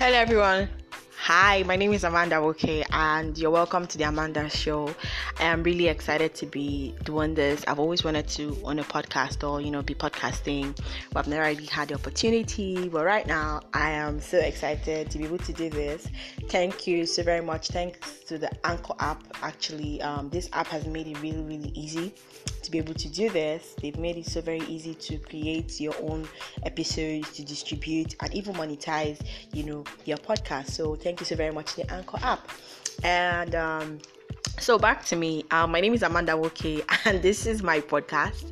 Hello, everyone. Hi, my name is Amanda Woke, and you're welcome to the Amanda Show. I am really excited to be doing this. I've always wanted to on a podcast or you know be podcasting, but I've never really had the opportunity. But right now, I am so excited to be able to do this. Thank you so very much. Thanks the Anchor app. Actually, um, this app has made it really, really easy to be able to do this. They've made it so very easy to create your own episodes, to distribute, and even monetize, you know, your podcast. So thank you so very much, the Anchor app. And um, so back to me. Um, my name is Amanda Woke, and this is my podcast.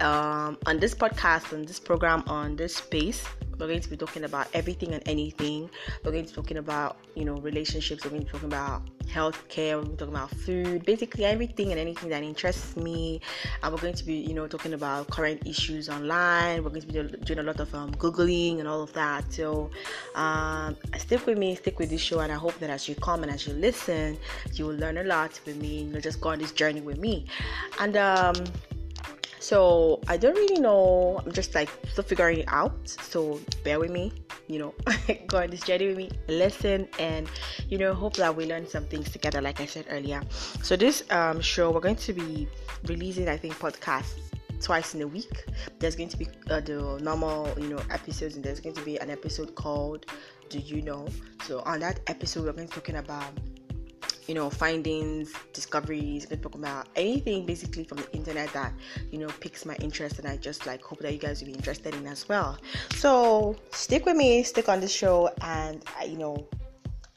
Um, on this podcast, on this program, on this space, we're going to be talking about everything and anything. We're going to be talking about, you know, relationships. We're going to be talking about healthcare. We're going to be talking about food, basically everything and anything that interests me. And we're going to be, you know, talking about current issues online. We're going to be doing a lot of um, googling and all of that. So, um, stick with me, stick with this show, and I hope that as you come and as you listen, you will learn a lot with me. You know, just go on this journey with me. And um, so I don't really know. I'm just like still figuring it out. So bear with me. You know, go on this journey with me, listen, and you know, hope that we learn some things together. Like I said earlier. So this um, show, we're going to be releasing, I think, podcasts twice in a week. There's going to be uh, the normal, you know, episodes, and there's going to be an episode called "Do You Know." So on that episode, we're going to be talking about you know findings discoveries we talk about anything basically from the internet that you know piques my interest and i just like hope that you guys will be interested in as well. So stick with me stick on this show and uh, you know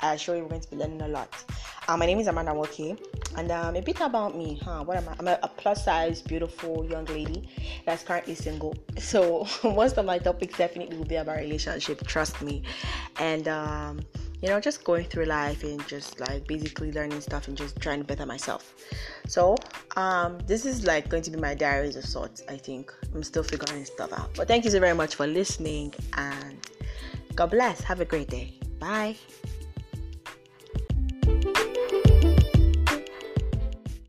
i assure you we're going to be learning a lot. Uh, my name is amanda woke and um, a bit about me huh? What am i? I'm a, a plus size beautiful young lady that's currently single. So most of my topics definitely will be about relationship trust me. And um you know, just going through life and just like basically learning stuff and just trying to better myself. So, um, this is like going to be my diaries of sorts. I think I'm still figuring stuff out. But thank you so very much for listening and God bless. Have a great day. Bye.